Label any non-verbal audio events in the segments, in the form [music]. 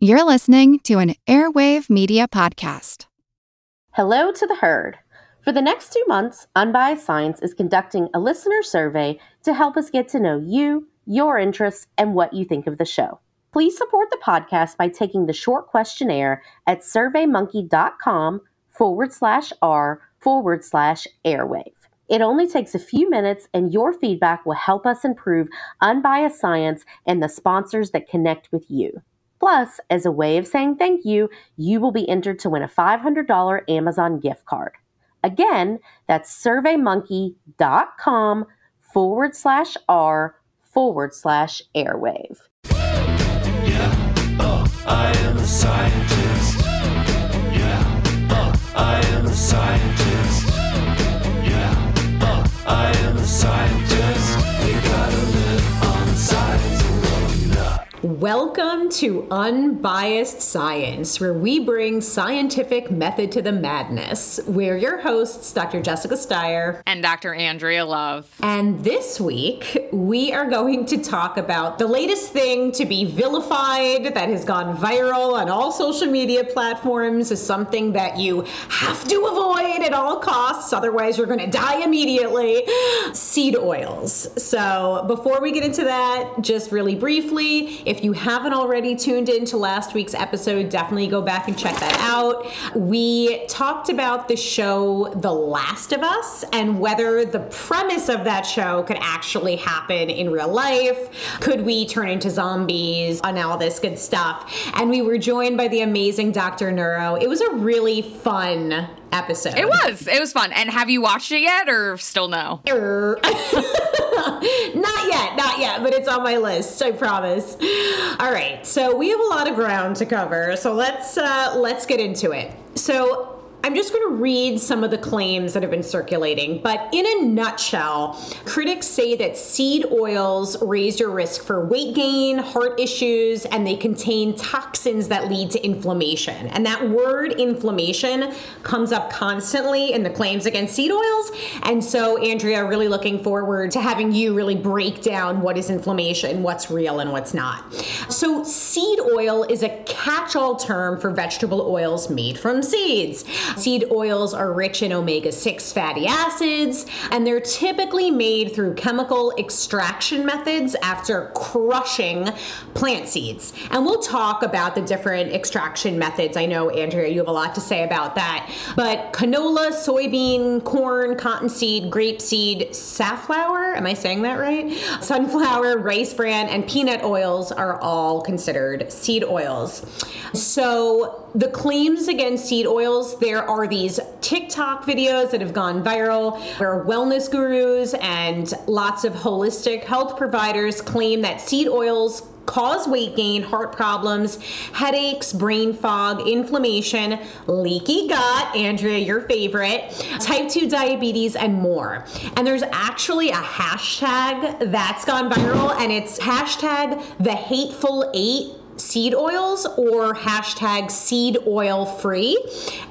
You're listening to an Airwave Media Podcast. Hello to the herd. For the next two months, Unbiased Science is conducting a listener survey to help us get to know you, your interests, and what you think of the show. Please support the podcast by taking the short questionnaire at surveymonkey.com forward slash R forward slash airwave. It only takes a few minutes, and your feedback will help us improve unbiased science and the sponsors that connect with you. Plus, as a way of saying thank you, you will be entered to win a $500 Amazon gift card. Again, that's surveymonkey.com forward slash R forward slash airwave. Yeah, oh, Welcome to Unbiased Science, where we bring scientific method to the madness. We're your hosts, Dr. Jessica Steier. and Dr. Andrea Love. And this week, we are going to talk about the latest thing to be vilified that has gone viral on all social media platforms is something that you have to avoid at all costs, otherwise, you're going to die immediately seed oils. So, before we get into that, just really briefly, if you haven't already tuned into last week's episode, definitely go back and check that out. We talked about the show The Last of Us and whether the premise of that show could actually happen in real life. Could we turn into zombies and all this good stuff? And we were joined by the amazing Dr. Neuro. It was a really fun episode. It was. It was fun. And have you watched it yet or still no? [laughs] Not yet, not yet, but it's on my list. I promise. All right, so we have a lot of ground to cover, so let's uh, let's get into it. So I'm just going to read some of the claims that have been circulating, but in a nutshell, critics say that seed oils raise your risk for weight gain, heart issues, and they contain toxins that lead to inflammation. And that word inflammation comes up constantly in the claims against seed oils. And so, Andrea, really looking forward to having you really break down what is inflammation, what's real, and what's not. So, seed oil is a catch all term for vegetable oils made from seeds. Seed oils are rich in omega 6 fatty acids, and they're typically made through chemical extraction methods after crushing plant seeds. And we'll talk about the different extraction methods. I know, Andrea, you have a lot to say about that. But canola, soybean, corn, cottonseed, grapeseed, safflower, am I saying that right? Sunflower, rice bran, and peanut oils are all considered seed oils. So, the claims against seed oils, there are these TikTok videos that have gone viral where wellness gurus and lots of holistic health providers claim that seed oils cause weight gain, heart problems, headaches, brain fog, inflammation, leaky gut, Andrea, your favorite, type 2 diabetes, and more. And there's actually a hashtag that's gone viral, and it's hashtag the hateful eight seed oils or hashtag seed oil free.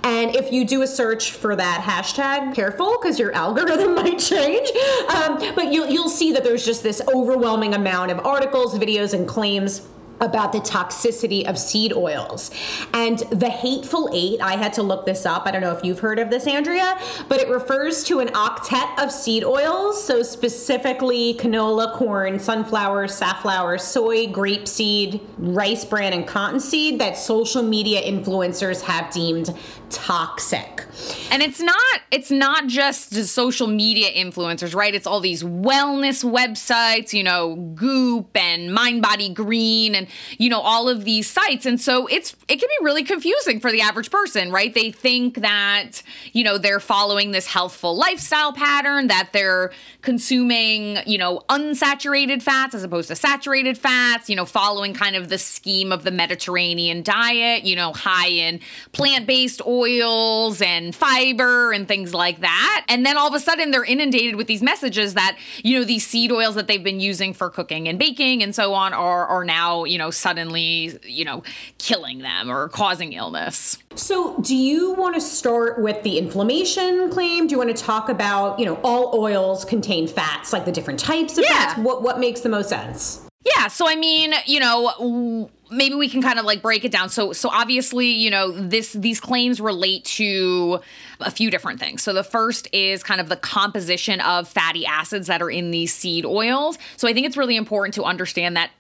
And if you do a search for that hashtag, careful because your algorithm [laughs] might change. Um, but you'll, you'll see that there's just this overwhelming amount of articles, videos, and claims about the toxicity of seed oils. And the hateful eight, I had to look this up. I don't know if you've heard of this, Andrea, but it refers to an octet of seed oils. So specifically canola, corn, sunflower, safflower, soy, grapeseed, rice bran, and cottonseed that social media influencers have deemed toxic. And it's not it's not just the social media influencers, right? It's all these wellness websites, you know, Goop and Mind Body Green and you know all of these sites. And so it's it can be really confusing for the average person, right? They think that, you know, they're following this healthful lifestyle pattern, that they're consuming, you know, unsaturated fats as opposed to saturated fats, you know, following kind of the scheme of the Mediterranean diet, you know, high in plant-based oils and fiber and things like that. And then all of a sudden they're inundated with these messages that, you know, these seed oils that they've been using for cooking and baking and so on are are now, you know, suddenly, you know, killing them or causing illness. So, do you want to start with the inflammation claim? Do you want to talk about, you know, all oils contain fats, like the different types of Yeah. fats? What what makes the most sense? Yeah, so I mean, you know, maybe we can kind of like break it down. So so obviously, you know, this these claims relate to a few different things. So the first is kind of the composition of fatty acids that are in these seed oils. So I think it's really important to understand that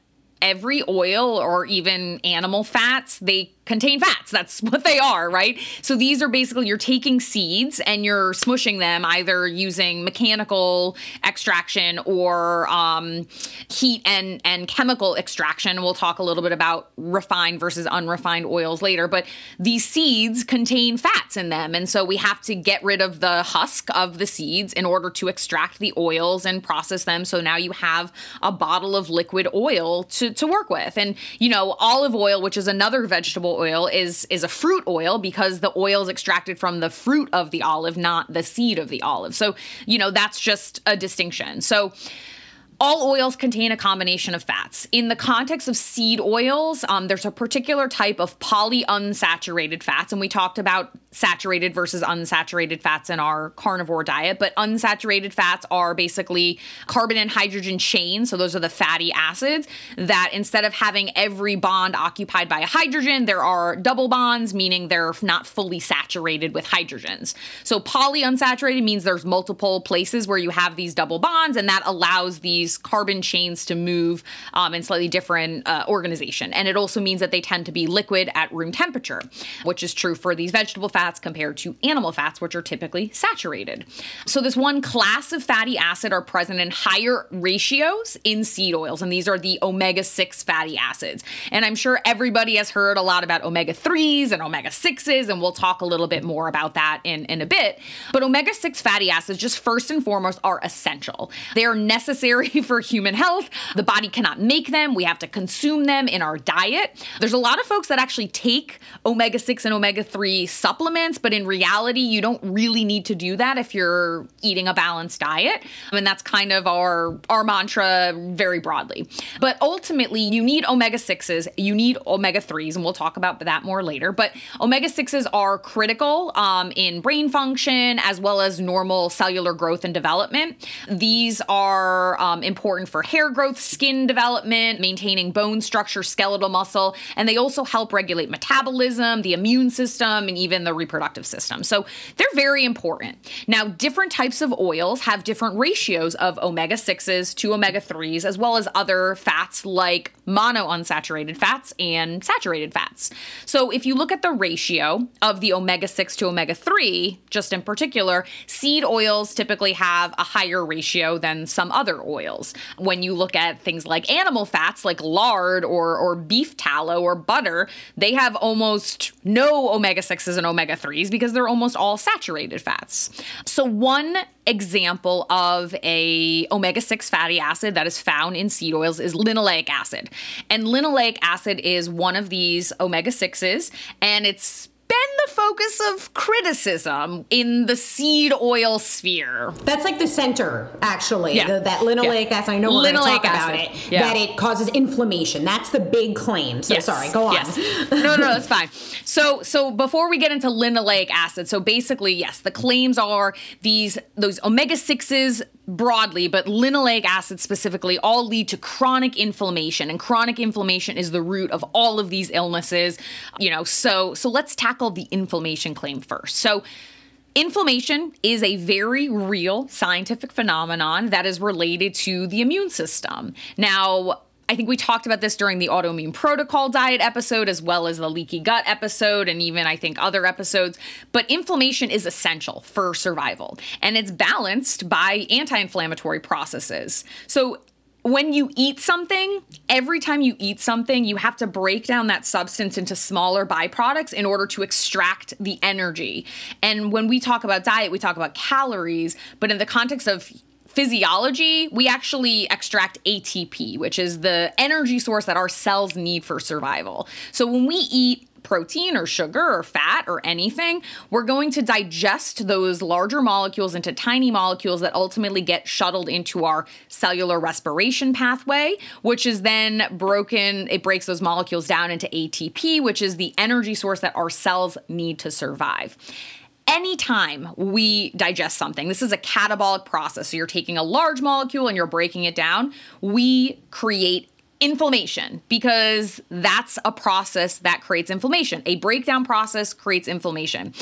every oil or even animal fats, they contain fats. That's [laughs] what they are, right? So these are basically you're taking seeds and you're smushing them either using mechanical extraction or um, heat and and chemical extraction. We'll talk a little bit about refined versus unrefined oils later, but these seeds contain fats in them, and so we have to get rid of the husk of the seeds in order to extract the oils and process them. So now you have a bottle of liquid oil to to work with, and you know olive oil, which is another vegetable oil is is a fruit oil because the oil is extracted from the fruit of the olive, not the seed of the olive. So, you know, that's just a distinction. So, all oils contain a combination of fats. In the context of seed oils, um, there's a particular type of polyunsaturated fats, and we talked about saturated versus unsaturated fats in our carnivore diet. But unsaturated fats are basically carbon and hydrogen chains, so those are the fatty acids that instead of having every bond occupied by a hydrogen, there are double bonds, meaning they're not fully saturated with hydrogens. So polyunsaturated means there's multiple places where you have these double bonds, and that allows these these carbon chains to move um, in slightly different uh, organization. And it also means that they tend to be liquid at room temperature, which is true for these vegetable fats compared to animal fats, which are typically saturated. So, this one class of fatty acid are present in higher ratios in seed oils, and these are the omega 6 fatty acids. And I'm sure everybody has heard a lot about omega 3s and omega 6s, and we'll talk a little bit more about that in, in a bit. But omega 6 fatty acids, just first and foremost, are essential. They are necessary for human health. The body cannot make them. We have to consume them in our diet. There's a lot of folks that actually take omega 6 and omega 3 supplements, but in reality, you don't really need to do that if you're eating a balanced diet. I mean, that's kind of our, our mantra very broadly. But ultimately, you need omega 6s, you need omega 3s, and we'll talk about that more later. But omega 6s are critical um, in brain function as well as normal cellular growth and development. These are um, important for hair growth, skin development, maintaining bone structure, skeletal muscle, and they also help regulate metabolism, the immune system, and even the reproductive system. So they're very important. Now, different types of oils have different ratios of omega 6s to omega 3s, as well as other fats like monounsaturated fats and saturated fats. So if you look at the ratio of the omega 6 to omega 3, just in particular, seed oils typically have a higher ratio than some other oils. When you look at things like animal fats, like lard or, or beef tallow or butter, they have almost no omega 6s and omega 3s because they're almost all saturated fats. So, one example of a omega-6 fatty acid that is found in seed oils is linoleic acid. And linoleic acid is one of these omega-6s and it's focus of criticism in the seed oil sphere. That's like the center, actually. Yeah. The, that linoleic Yeah. acid. I know we're going to talk about it. Yeah. That it causes inflammation. That's the big claim. So Yes. sorry. Go on. Yes. No, no, that's fine. So, so before we get into linoleic acid, so basically, yes, the claims are these those omega sixes broadly, but linoleic acid specifically, all lead to chronic inflammation, and chronic inflammation is the root of all of these illnesses. You know, so so let's tackle the inflammation claim first. So. Inflammation is a very real scientific phenomenon that is related to the immune system. Now, I think we talked about this during the autoimmune protocol diet episode, as well as the leaky gut episode, and even I think other episodes. But inflammation is essential for survival, and it's balanced by anti inflammatory processes. So, when you eat something, every time you eat something, you have to break down that substance into smaller byproducts in order to extract the energy. And when we talk about diet, we talk about calories, but in the context of physiology, we actually extract ATP, which is the energy source that our cells need for survival. So when we eat protein or sugar or fat or anything, we're going to digest those larger molecules into tiny molecules that ultimately get shuttled into our cellular respiration pathway, which is then broken, it breaks those molecules down into ATP, which is the energy source that our cells need to survive anytime we digest something, this is a catabolic process. So you're taking a large molecule and you're breaking it down. We create inflammation because that's a process that creates inflammation. A breakdown process creates inflammation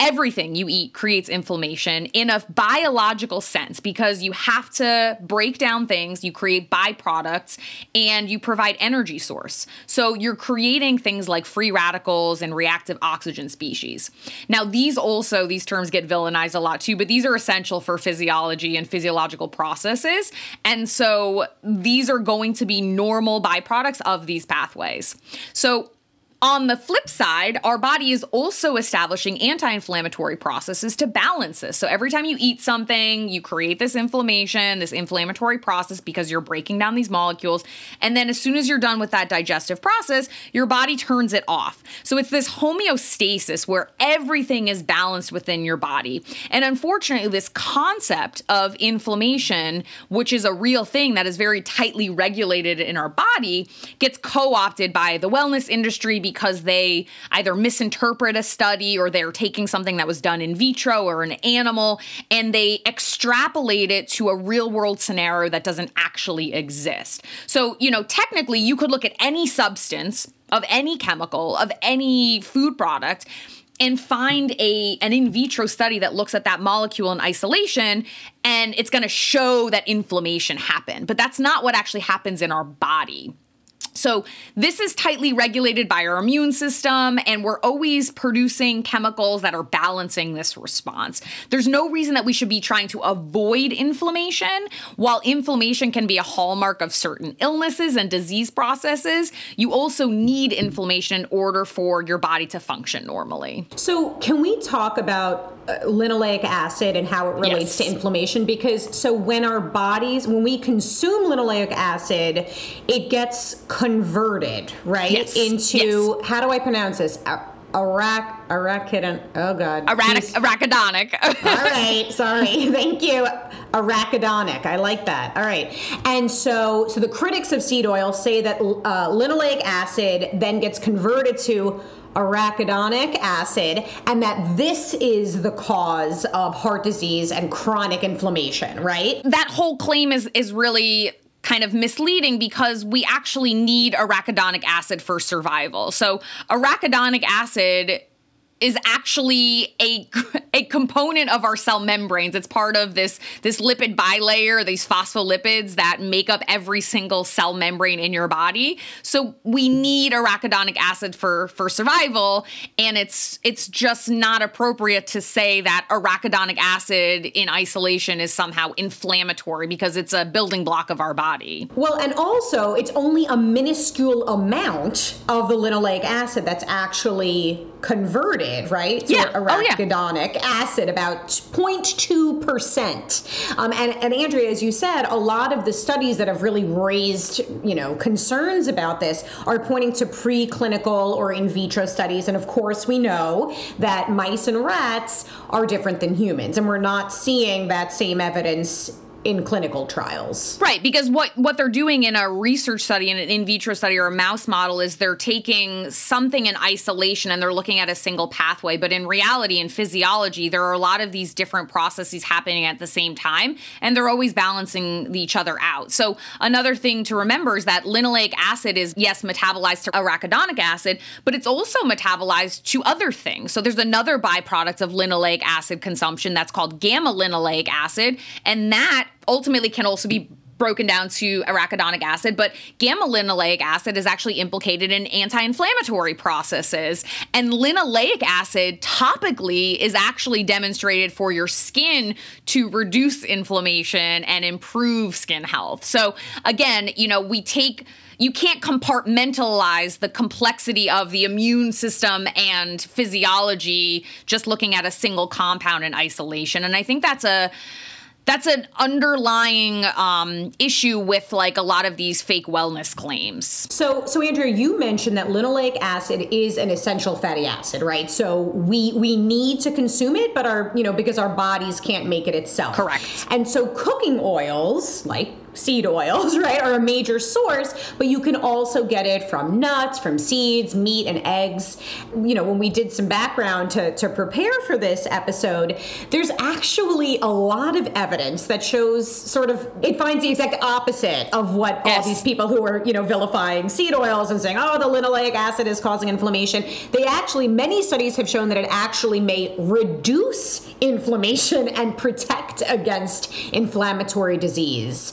everything you eat creates inflammation in a biological sense because you have to break down things, you create byproducts, and you provide energy source. So you're creating things like free radicals and reactive oxygen species. Now, these also, these terms get villainized a lot too, but these are essential for physiology and physiological processes. And so these are going to be normal byproducts of these pathways. So on the flip side, our body is also establishing anti inflammatory processes to balance this. So every time you eat something, you create this inflammation, this inflammatory process because you're breaking down these molecules. And then as soon as you're done with that digestive process, your body turns it off. So it's this homeostasis where everything is balanced within your body. And unfortunately, this concept of inflammation, which is a real thing that is very tightly regulated in our body, gets co opted by the wellness industry because they either misinterpret a study or they're taking something that was done in vitro or an animal and they extrapolate it to a real world scenario that doesn't actually exist. So, you know, technically, you could look at any substance of any chemical, of any food product and find a an in vitro study that looks at that molecule in isolation and it's going to show that inflammation happened but that's not what actually happens in our body so, this is tightly regulated by our immune system, and we're always producing chemicals that are balancing this response. There's no reason that we should be trying to avoid inflammation. While inflammation can be a hallmark of certain illnesses and disease processes, you also need inflammation in order for your body to function normally. So, can we talk about uh, linoleic acid and how it relates Yes. to inflammation? Because so when our bodies, when we consume linoleic acid, it gets converted, right, Yes. into how do I pronounce this? A- Arac, arachidon. Oh God. Arachidonic. [laughs] All right, sorry. [laughs] Thank you. Arachidonic. I like that. All right. And so, so the critics of seed oil say that uh, linoleic acid then gets converted to arachidonic acid, and that this is the cause of heart disease and chronic inflammation. Right? that whole claim is is really kind of misleading because we actually need arachidonic acid for survival. So arachidonic acid is actually a [laughs] a component of our cell membranes. It's part of this this lipid bilayer, these phospholipids that make up every single cell membrane in your body. So we need arachidonic acid for for survival, and it's it's just not appropriate to say that arachidonic acid in isolation is somehow inflammatory because it's a building block of our body. Well, and also, it's only a minuscule amount of the linoleic acid that's actually converted, right? To Yeah. Oh, yeah. arachidonic acid, about 0.2%. Um, and, and Andrea, as you said, a lot of the studies that have really raised, you know, concerns about this are pointing to preclinical or in vitro studies. And of course, we know that mice and rats are different than humans, and we're not seeing that same evidence in clinical trials. Right, because what what they're doing in a research study, in an in vitro study or a mouse model, is they're taking something in isolation and they're looking at a single pathway. But in reality, in physiology, there are a lot of these different processes happening at the same time, and they're always balancing each other out. So another thing to remember is that linoleic acid is yes metabolized to arachidonic acid, but it's also metabolized to other things. So there's another byproduct of linoleic acid consumption that's called gamma linoleic acid, and that ultimately can also be broken down to arachidonic acid, but gamma linoleic acid is actually implicated in anti inflammatory processes. And linoleic acid topically is actually demonstrated for your skin to reduce inflammation and improve skin health. So, again, you know, we take you can't compartmentalize the complexity of the immune system and physiology just looking at a single compound in isolation. And I think that's a that's an underlying um, issue with like a lot of these fake wellness claims. So, so Andrea, you mentioned that linoleic acid is an essential fatty acid, right? So we we need to consume it, but our you know because our bodies can't make it itself. Correct. And so cooking oils like seed oils, [laughs] right, are a major source, but you can also get it from nuts, from seeds, meat, and eggs. You know, when we did some background to, to prepare for this episode, there's actually a lot of evidence that shows sort of it finds the exact opposite of what Yes. all these people who are, you know, vilifying seed oils and saying, oh, the linoleic acid is causing inflammation. They actually, many studies have shown that it actually may reduce inflammation and protect against inflammatory disease.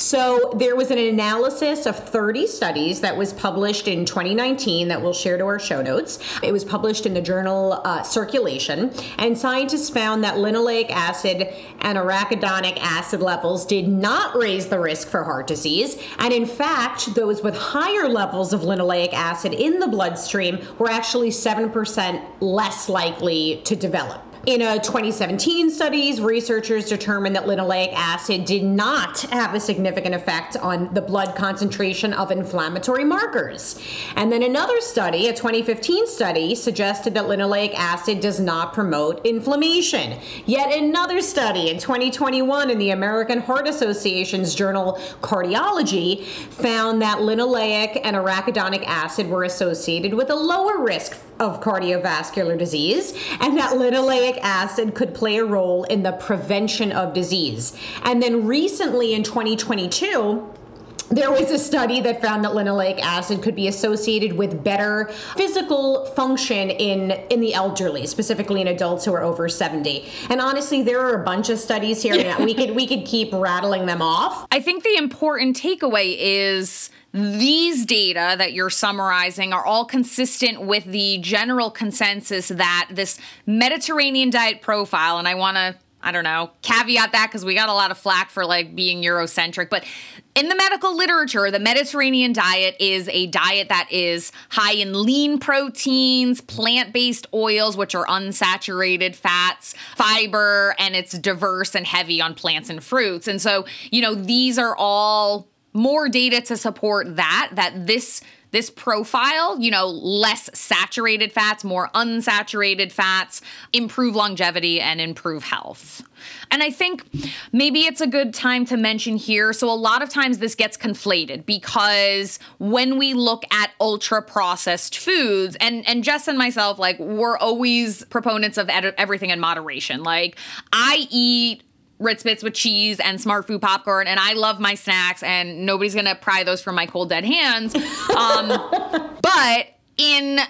So there was an analysis of 30 studies that was published in 2019 that we'll share to our show notes. It was published in the journal uh, Circulation, and scientists found that linoleic acid and arachidonic acid levels did not raise the risk for heart disease, and in fact, those with higher levels of linoleic acid in the bloodstream were actually 7% less likely to develop. In a 2017 studies, researchers determined that linoleic acid did not have a significant effect on the blood concentration of inflammatory markers. And then another study, a 2015 study, suggested that linoleic acid does not promote inflammation. Yet another study in 2021 in the American Heart Association's journal Cardiology found that linoleic and arachidonic acid were associated with a lower risk of cardiovascular disease and that linoleic acid could play a role in the prevention of disease. And then recently in 2022, there was a study that found that linoleic acid could be associated with better physical function in in the elderly, specifically in adults who are over 70. And honestly, there are a bunch of studies here that we could we could keep rattling them off. I think the important takeaway is these data that you're summarizing are all consistent with the general consensus that this Mediterranean diet profile, and I want to, I don't know, caveat that because we got a lot of flack for like being Eurocentric, but in the medical literature, the Mediterranean diet is a diet that is high in lean proteins, plant based oils, which are unsaturated fats, fiber, and it's diverse and heavy on plants and fruits. And so, you know, these are all more data to support that that this this profile, you know, less saturated fats, more unsaturated fats, improve longevity and improve health. And I think maybe it's a good time to mention here. So, a lot of times this gets conflated because when we look at ultra processed foods, and, and Jess and myself, like, we're always proponents of ed- everything in moderation. Like, I eat Ritz Bits with cheese and Smartfood popcorn, and I love my snacks, and nobody's gonna pry those from my cold dead hands. Um, [laughs] but in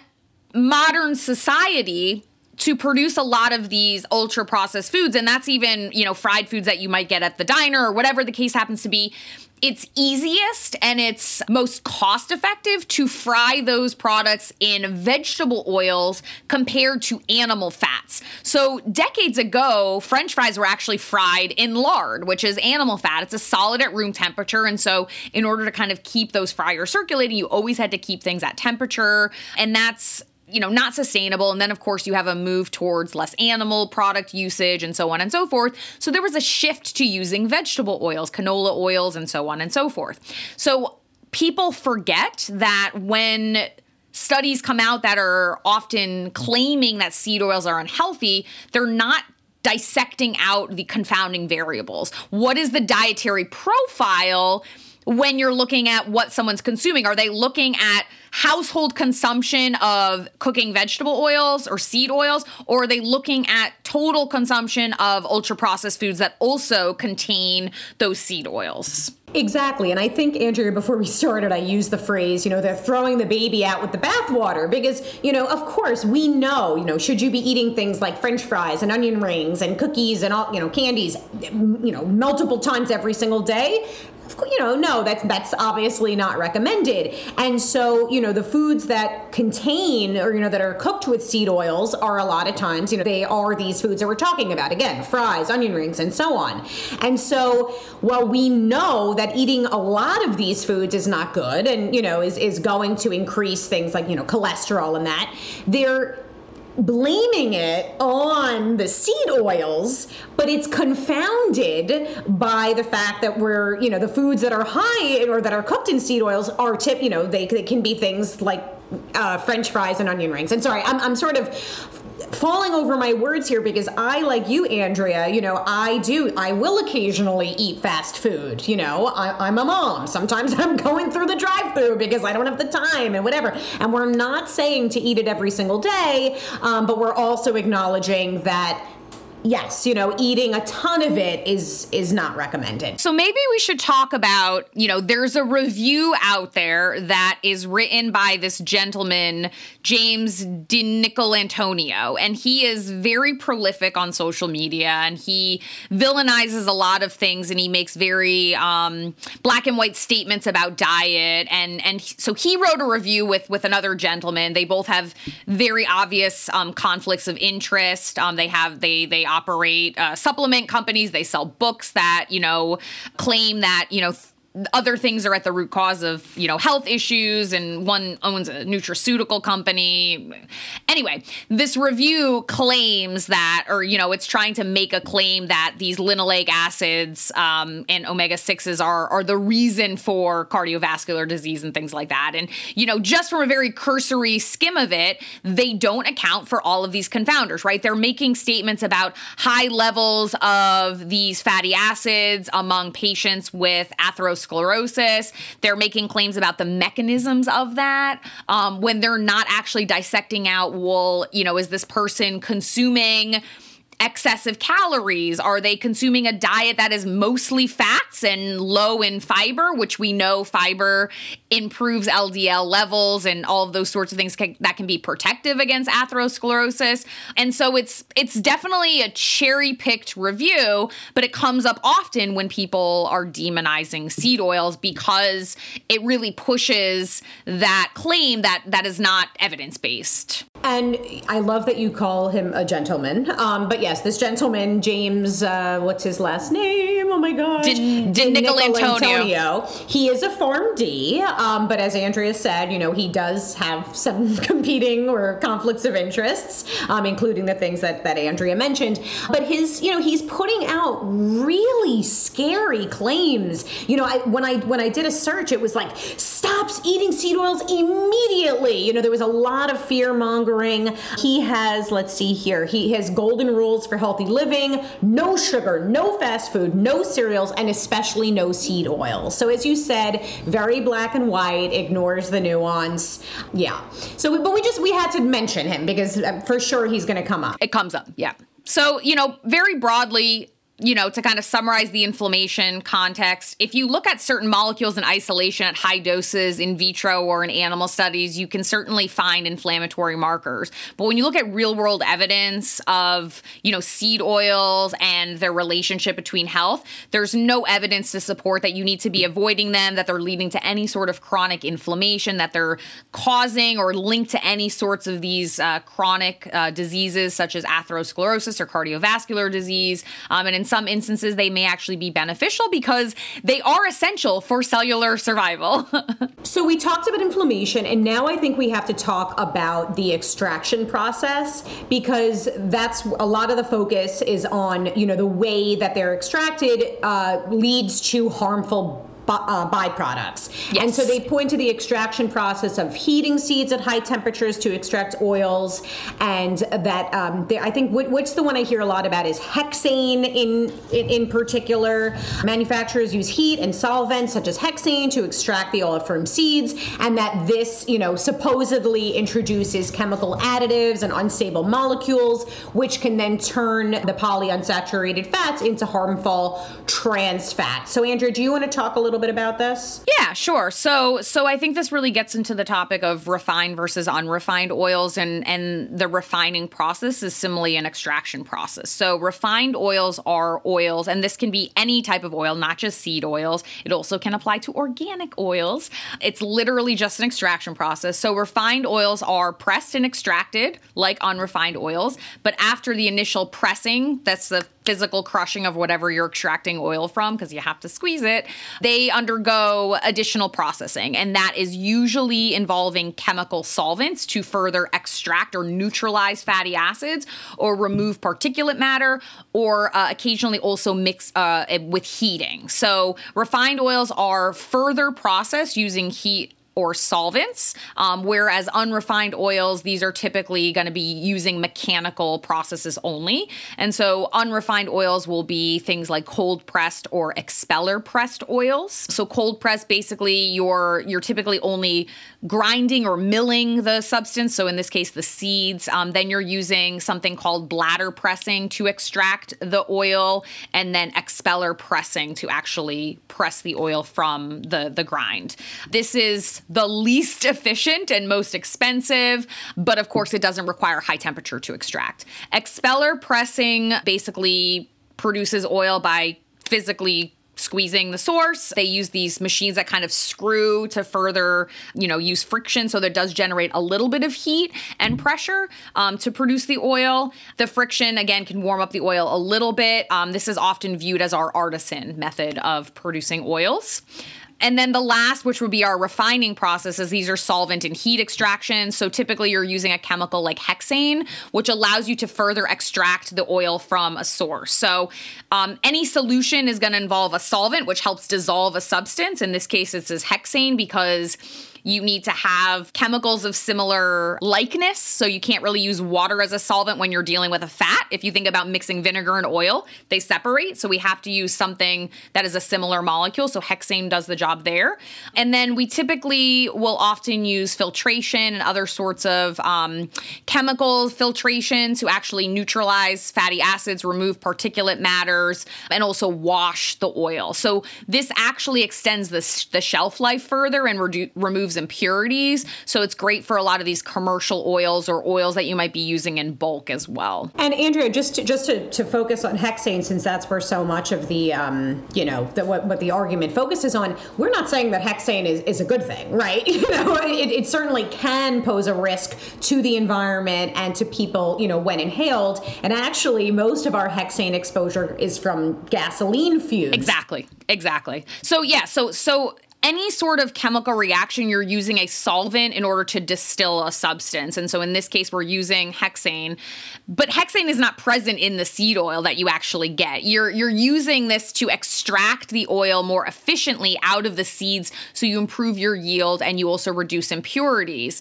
modern society, to produce a lot of these ultra processed foods, and that's even, you know, fried foods that you might get at the diner or whatever the case happens to be, it's easiest and it's most cost effective to fry those products in vegetable oils compared to animal fats. So, decades ago, french fries were actually fried in lard, which is animal fat. It's a solid at room temperature. And so, in order to kind of keep those fryers circulating, you always had to keep things at temperature. And that's you know, not sustainable. And then, of course, you have a move towards less animal product usage and so on and so forth. So there was a shift to using vegetable oils, canola oils, and so on and so forth. So people forget that when studies come out that are often claiming that seed oils are unhealthy, they're not dissecting out the confounding variables. What is the dietary profile? when you're looking at what someone's consuming? Are they looking at household consumption of cooking vegetable oils or seed oils, or are they looking at total consumption of ultra processed foods that also contain those seed oils? Exactly. And I think, Andrea, before we started, I used the phrase, you know, they're throwing the baby out with the bathwater because, you know, of course, we know, you know, should you be eating things like french fries and onion rings and cookies and all, you know, candies, you know, multiple times every single day? You know, no, that's that's obviously not recommended. And so, you know, the foods that contain or you know that are cooked with seed oils are a lot of times, you know, they are these foods that we're talking about. Again, fries, onion rings, and so on. And so, while we know that eating a lot of these foods is not good and you know is is going to increase things like you know cholesterol and that, they're blaming it on the seed oils, but it's confounded by the fact that we're, you know, the foods that are high or that are cooked in seed oils are tip, you know, they, they can be things like uh, French fries and onion rings. And sorry, I'm, I'm sort of falling over my words here because I, like you, Andrea, you know, I do, I will occasionally eat fast food. You know, I, am a mom. Sometimes [laughs] I'm going through the drive through because I don't have the time and whatever. And we're not saying to eat it every single day, um, but we're also acknowledging that yes, you know, eating a ton of it is is not recommended. So maybe we should talk about, you know, there's a review out there that is written by this gentleman, James DiNicolantonio, and he is very prolific on social media and he villainizes a lot of things and he makes very um, black and white statements about diet and and so he wrote a review with with another gentleman. They both have very obvious um, conflicts of interest. Um, they have they they operate uh, supplement companies. They sell books that, you know, claim that, you know, other things are at the root cause of you know health issues and one owns a nutraceutical company. Anyway this review claims that or you know it's trying to make a claim that these linoleic acids um, and omega-6s are are the reason for cardiovascular disease and things like that. And you know just from a very cursory skim of it they don't account for all of these confounders right? They're making statements about high levels of these fatty acids among patients with atherosclerosis atherosclerosis. They're making claims about the mechanisms of that um, when they're not actually dissecting out, well, you know, is this person consuming excessive calories? Are they consuming a diet that is mostly fats and low in fiber, which we know fiber improves LDL levels and all of those sorts of things can, that can be protective against atherosclerosis. And so it's it's definitely a cherry-picked review, but it comes up often when people are demonizing seed oils because it really pushes that claim that that is not evidence-based. And I love that you call him a gentleman. Um, but yes, this gentleman, James, uh, what's his last name? Oh my God. Din, Din Antonio. He is a PharmD, um, but as Andrea said, you know, he does have some [laughs] competing or conflicts of interests, um, including the things that, that Andrea mentioned. But his, you know, he's putting out really scary claims. You know, I, when I when I did a search, it was like stops eating seed oils immediately. You know, there was a lot of fear mongering he has, let's see here, he has golden rules for healthy living no sugar, no fast food, no cereals, and especially no seed oil. So, as you said, very black and white, ignores the nuance. Yeah. So, but we just, we had to mention him because uh, for sure he's going to come up. It comes up, yeah. So, you know, very broadly, you know, to kind of summarize the inflammation context, if you look at certain molecules in isolation at high doses in vitro or in animal studies, you can certainly find inflammatory markers. But when you look at real world evidence of, you know, seed oils and their relationship between health, there's no evidence to support that you need to be avoiding them, that they're leading to any sort of chronic inflammation, that they're causing or linked to any sorts of these uh, chronic uh, diseases such as atherosclerosis or cardiovascular disease. Um, and in some instances, they may actually be beneficial because they are essential for cellular survival. [laughs] so, we talked about inflammation, and now I think we have to talk about the extraction process because that's a lot of the focus is on, you know, the way that they're extracted uh, leads to harmful uh, byproducts. And so they point to the extraction process of heating seeds at high temperatures to extract oils, and that um, they, I think wh- which the one I hear a lot about is hexane in, in in particular. Manufacturers use heat and solvents such as hexane to extract the oil from seeds, and that this you know supposedly introduces chemical additives and unstable molecules, which can then turn the polyunsaturated fats into harmful trans fats. So Andrea, do you want to talk a little bit about this? Yeah, sure. So so I think this really gets into the topic of refined versus unrefined oils and and the refining process is similarly an extraction process. So refined oils are oils and this can be any type of oil, not just seed oils. It also can apply to organic oils. It's literally just an extraction process. So refined oils are pressed and extracted like unrefined oils, but after the initial pressing, that's the physical crushing of whatever you're extracting oil from because you have to squeeze it, they undergo additional processing. And that is usually involving chemical solvents to further extract or neutralize fatty acids or remove particulate matter or uh, occasionally also mix uh, with heating. So refined oils are further processed using heat or solvents, um, whereas unrefined oils, these are typically going to be using mechanical processes only. And so unrefined oils will be things like cold pressed or expeller pressed oils. So cold pressed, basically, you're you're typically only grinding or milling the substance. So in this case, the seeds. Um, then you're using something called bladder pressing to extract the oil, and then expeller pressing to actually press the oil from the the grind. This is the least efficient and most expensive, but of course, it doesn't require high temperature to extract. Expeller pressing basically produces oil by physically squeezing the source. They use these machines that kind of screw to further, you know, use friction so that does generate a little bit of heat and pressure um, to produce the oil. The friction, again, can warm up the oil a little bit. Um, this is often viewed as our artisan method of producing oils. And then the last, which would be our refining processes, these are solvent and heat extraction. So typically you're using a chemical like hexane, which allows you to further extract the oil from a source. So um, any solution is going to involve a solvent, which helps dissolve a substance. In this case, it's says hexane because you need to have chemicals of similar likeness. So you can't really use water as a solvent when you're dealing with a fat. If you think about mixing vinegar and oil, they separate. So we have to use something that is a similar molecule. So hexane does the job there. And then we typically will often use filtration and other sorts of um, chemical filtration to actually neutralize fatty acids, remove particulate matters, and also wash the oil. So this actually extends the, the shelf life further and redu- removes impurities. So it's great for a lot of these commercial oils or oils that you might be using in bulk as well. And Andrea, just to, just to, to focus on hexane, since that's where so much of the um, you know the, what, what the argument focuses on, we're not saying that hexane is, is a good thing, right? [laughs] You know, it, it certainly can pose a risk to the environment and to people, you know, when inhaled. And actually, most of our hexane exposure is from gasoline fumes. Exactly. Exactly. So yeah, so so any sort of chemical reaction, you're using a solvent in order to distill a substance. And so in this case, we're using hexane. But hexane is not present in the seed oil that you actually get. You're you're using this to extract the oil more efficiently out of the seeds so you improve your yield and you also reduce impurities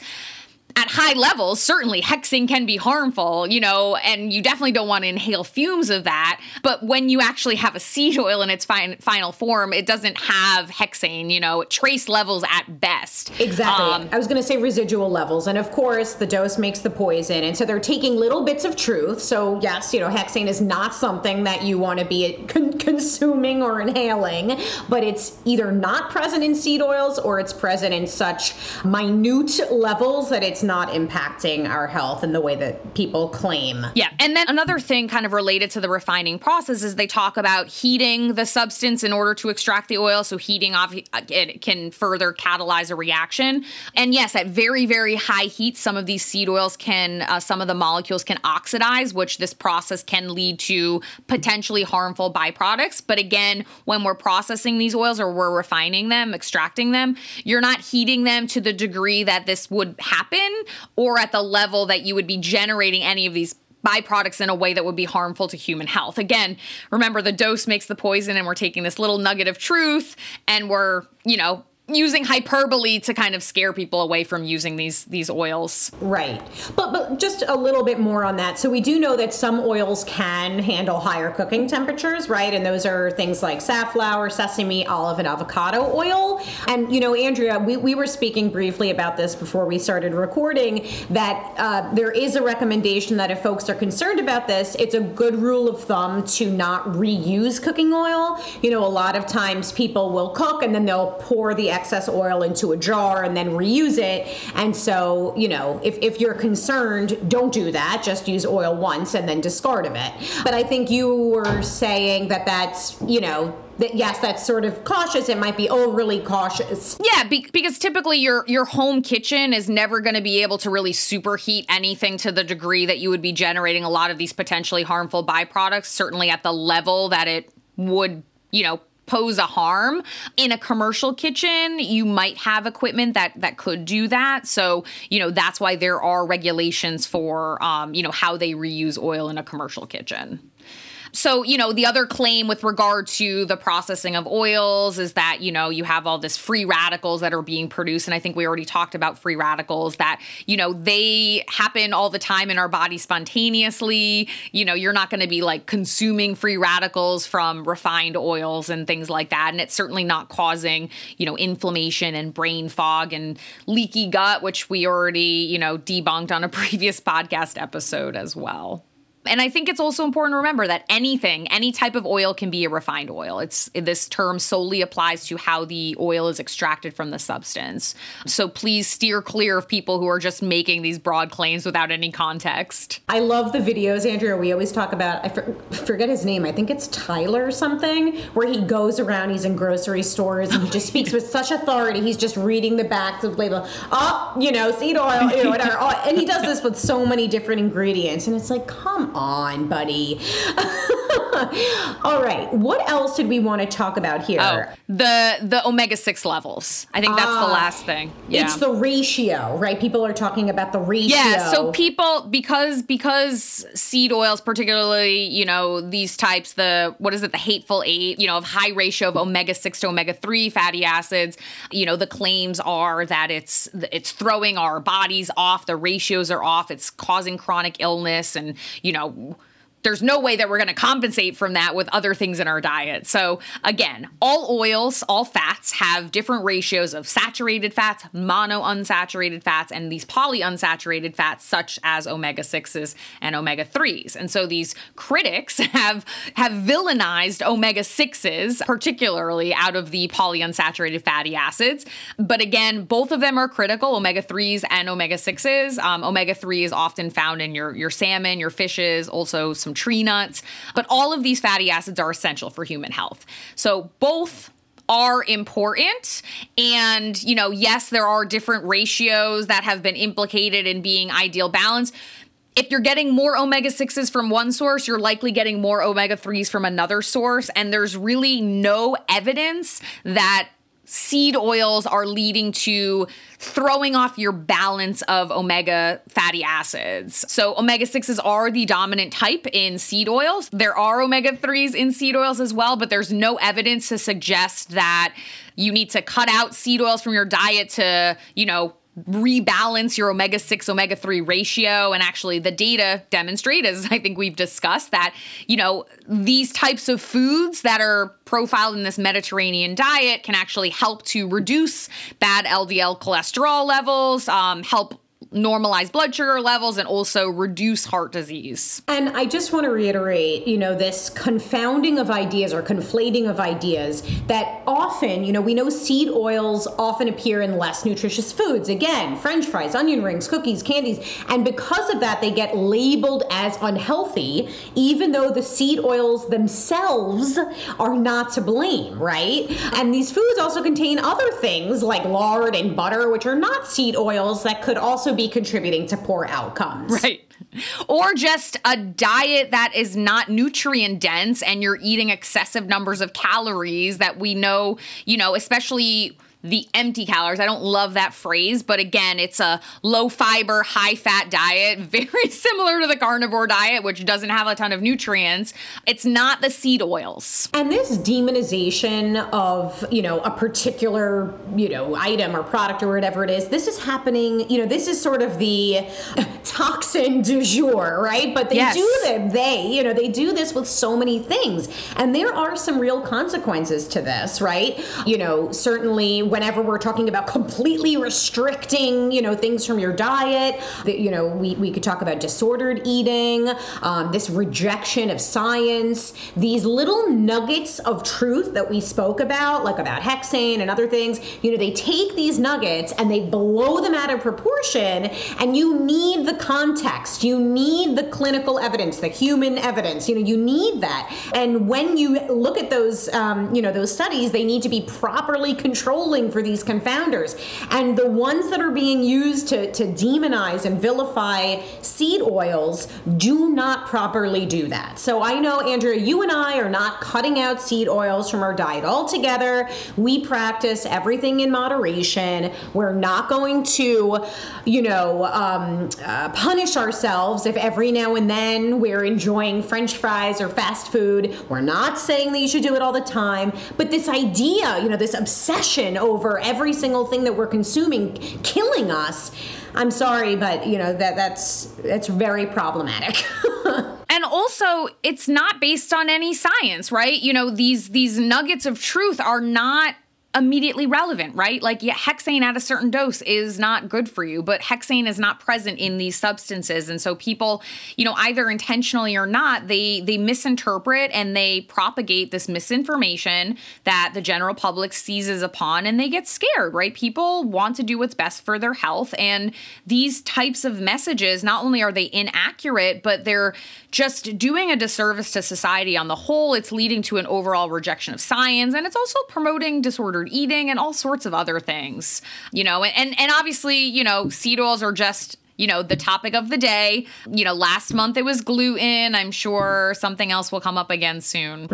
at high levels, certainly hexane can be harmful, you know, and you definitely don't want to inhale fumes of that. But when you actually have a seed oil in its fin- final form, it doesn't have hexane, you know, trace levels at best. Exactly. Um, I was going to say residual levels. And of course, the dose makes the poison. And so they're taking little bits of truth. So, yes, you know, hexane is not something that you want to be con- consuming or inhaling, but it's either not present in seed oils or it's present in such minute levels that it's not impacting our health in the way that people claim. Yeah. And then another thing kind of related to the refining process is they talk about heating the substance in order to extract the oil. So heating off it can further catalyze a reaction. And yes, at very, very high heat, some of these seed oils can, uh, some of the molecules can oxidize, which this process can lead to potentially harmful byproducts. But again, when we're processing these oils or we're refining them, extracting them, you're not heating them to the degree that this would happen or at the level that you would be generating any of these byproducts in a way that would be harmful to human health. Again, remember the dose makes the poison, and we're taking this little nugget of truth and we're, you know, using hyperbole to kind of scare people away from using these these oils. Right. But but just a little bit more on that. So we do know that some oils can handle higher cooking temperatures, right? And those are things like safflower, sesame, olive, and avocado oil. And you know, Andrea, we, we were speaking briefly about this before we started recording that uh, there is a recommendation that if folks are concerned about this, it's a good rule of thumb to not reuse cooking oil. You know, a lot of times people will cook and then they'll pour the excess oil into a jar and then reuse it. And so, you know, if, if you're concerned, don't do that. Just use oil once and then discard of it. But I think you were saying that that's, you know, that yes, that's sort of cautious. It might be oh, overly cautious. Yeah, be- because typically your your home kitchen is never going to be able to really superheat anything to the degree that you would be generating a lot of these potentially harmful byproducts. Certainly at the level that it would, you know, pose a harm. In a commercial kitchen you might have equipment that that could do that. So you know that's why there are regulations for um, you know how they reuse oil in a commercial kitchen so, you know, the other claim with regard to the processing of oils is that, you know, you have all this free radicals that are being produced. And I think we already talked about free radicals that, you know, they happen all the time in our body spontaneously. You know, you're not going to be like consuming free radicals from refined oils and things like that. And it's certainly not causing, you know, inflammation and brain fog and leaky gut, which we already, you know, debunked on a [laughs] previous podcast episode as well. And I think it's also important to remember that anything, any type of oil can be a refined oil. It's this term solely applies to how the oil is extracted from the substance. So please steer clear of people who are just making these broad claims without any context. I love the videos, Andrea. We always talk about, I for, forget his name, I think it's Tyler or something, where he goes around, he's in grocery stores, and he just speaks with such authority. He's just reading the backs of label. Oh, you know, seed oil, you know, whatever. And he does this with so many different ingredients. And it's like, come on, buddy. [laughs] All right. What else did we want to talk about here? Oh, the the omega six levels. I think that's the Ah, last thing. Yeah. It's the ratio, right? People are talking about the ratio. Yeah, so people because because seed oils, particularly you know these types, the what is it, the hateful eight, you know, of high ratio of omega six to omega three fatty acids. You know, the claims are that it's it's throwing our bodies off. The ratios are off. It's causing chronic illness, and you know 要无，there's no way that we're going to compensate from that with other things in our diet. So, again, all oils, all fats have different ratios of saturated fats, mono unsaturated fats, and these polyunsaturated fats, such as omega 6s and omega 3s. And so, these critics [laughs] have, have villainized omega 6s, particularly out of the polyunsaturated fatty acids. But again, both of them are critical omega 3s and omega 6s. Um, omega 3 is often found in your, your salmon, your fishes, also some tree nuts. But all of these fatty acids are essential for human health. So both are important and you know yes there are different ratios that have been implicated in being ideal balance if you're getting more omega 6s from one source, you're likely getting more omega 3s from another source. And there's really no evidence that seed oils are leading to throwing off your balance of omega fatty acids. So, omega 6s are the dominant type in seed oils. There are omega 3s in seed oils as well, but there's no evidence to suggest that you need to cut out seed oils from your diet to, you know, rebalance your omega 6 omega 3 ratio. And actually the data demonstrate as i think we've discussed that you know these types of foods that are profiled in this mediterranean diet can actually help to reduce bad ldl cholesterol levels um, help normalize blood sugar levels and also reduce heart disease And I just want to reiterate, you know, this confounding of ideas or conflating of ideas that often, you know, we know seed oils often appear in less nutritious foods. Again, french fries, onion rings, cookies, candies. And because of that, they get labeled as unhealthy, even though the seed oils themselves are not to blame, right? And these foods also contain other things like lard and butter, which are not seed oils that could also be contributing to poor outcomes. Right. Or just a diet that is not nutrient dense and you're eating excessive numbers of calories that we know, you know, especially the empty calories. I don't love that phrase, but again, it's a low fiber, high fat diet, [laughs] very similar to the carnivore diet, which doesn't have a ton of nutrients. It's not the seed oils. And this demonization of, you know, a particular, you know, item or product or whatever it is, this is happening, you know, this is sort of the [laughs] toxin du jour, right? But they Yes. do that, they, you know, they do this with so many things. And there are some real consequences to this, right? You know, certainly whenever we're talking about completely restricting, you know, things from your diet, that, you know, we, we could talk about disordered eating, um, this rejection of science, these little nuggets of truth that we spoke about, like about hexane and other things, you know, they take these nuggets and they blow them out of proportion, and you need the context, you need the clinical evidence, the human evidence, you know, you need that. And when you look at those, um, you know, those studies, they need to be properly for these confounders. And the ones that are being used to, to demonize and vilify seed oils do not properly do that. So I know, Andrea, you and I are not cutting out seed oils from our diet altogether. We practice everything in moderation. We're not going to, you know, um, uh, punish ourselves if every now and then we're enjoying french fries or fast food. We're not saying that you should do it all the time. But this idea, you know, this obsession over every single thing that we're consuming killing us. I'm sorry, but you know that that's that's very problematic. [laughs] and also it's not based on any science right you know these these nuggets of truth are not immediately relevant, right? Like, yeah, hexane at a certain dose is not good for you, but hexane is not present in these substances. And so people, you know, either intentionally or not, they they misinterpret and they propagate this misinformation that the general public seizes upon and they get scared, right? People want to do what's best for their health. And these types of messages, not only are they inaccurate, but they're just doing a disservice to society on the whole. It's leading to an overall rejection of science and it's also promoting disordered eating and all sorts of other things. You know, and and obviously, you know, seed oils are just you know, the topic of the day. You know, last month it was gluten. I'm sure something else will come up again soon.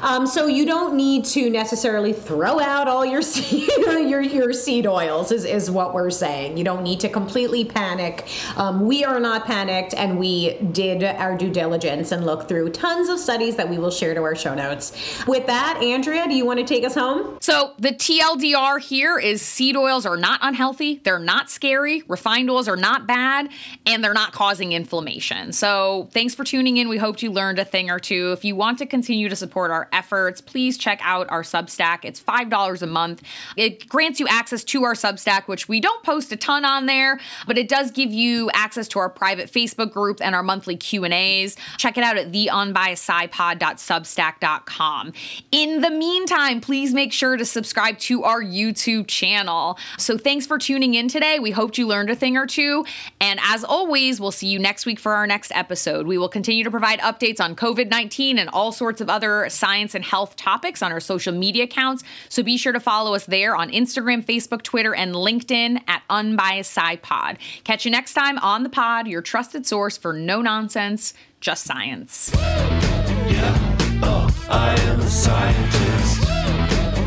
Um, so you don't need to necessarily throw out all your [laughs] seed, your your seed oils is, is what we're saying. You don't need to completely panic. Um, we are not panicked, and we did our due diligence and look through tons of studies that we will share to our show notes. With that, Andrea, do you want to take us home? So the TLDR here is seed oils are not unhealthy, they're not scary, refined oils are not bad, and they're not causing inflammation. So thanks for tuning in. We hope you learned a thing or two. If you want to continue to support our efforts, please check out our Substack. It's $5 a month. It grants you access to our Substack, which we don't post a ton on there, but it does give you access to our private Facebook group and our monthly Q&As. Check it out at theunbiasedscipod.substack.com. In the meantime, please make sure to subscribe to our YouTube channel. So thanks for tuning in today. We hoped you learned a thing or two two. And as always, we'll see you next week for our next episode. We will continue to provide updates on COVID 19 and all sorts of other science and health topics on our social media accounts. So be sure to follow us there on Instagram, Facebook, Twitter, and LinkedIn at Unbiased SciPod. Catch you next time on the pod, your trusted source for no nonsense, just science. Yeah, oh, I am a scientist.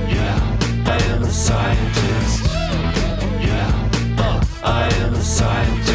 Yeah, I am a scientist. time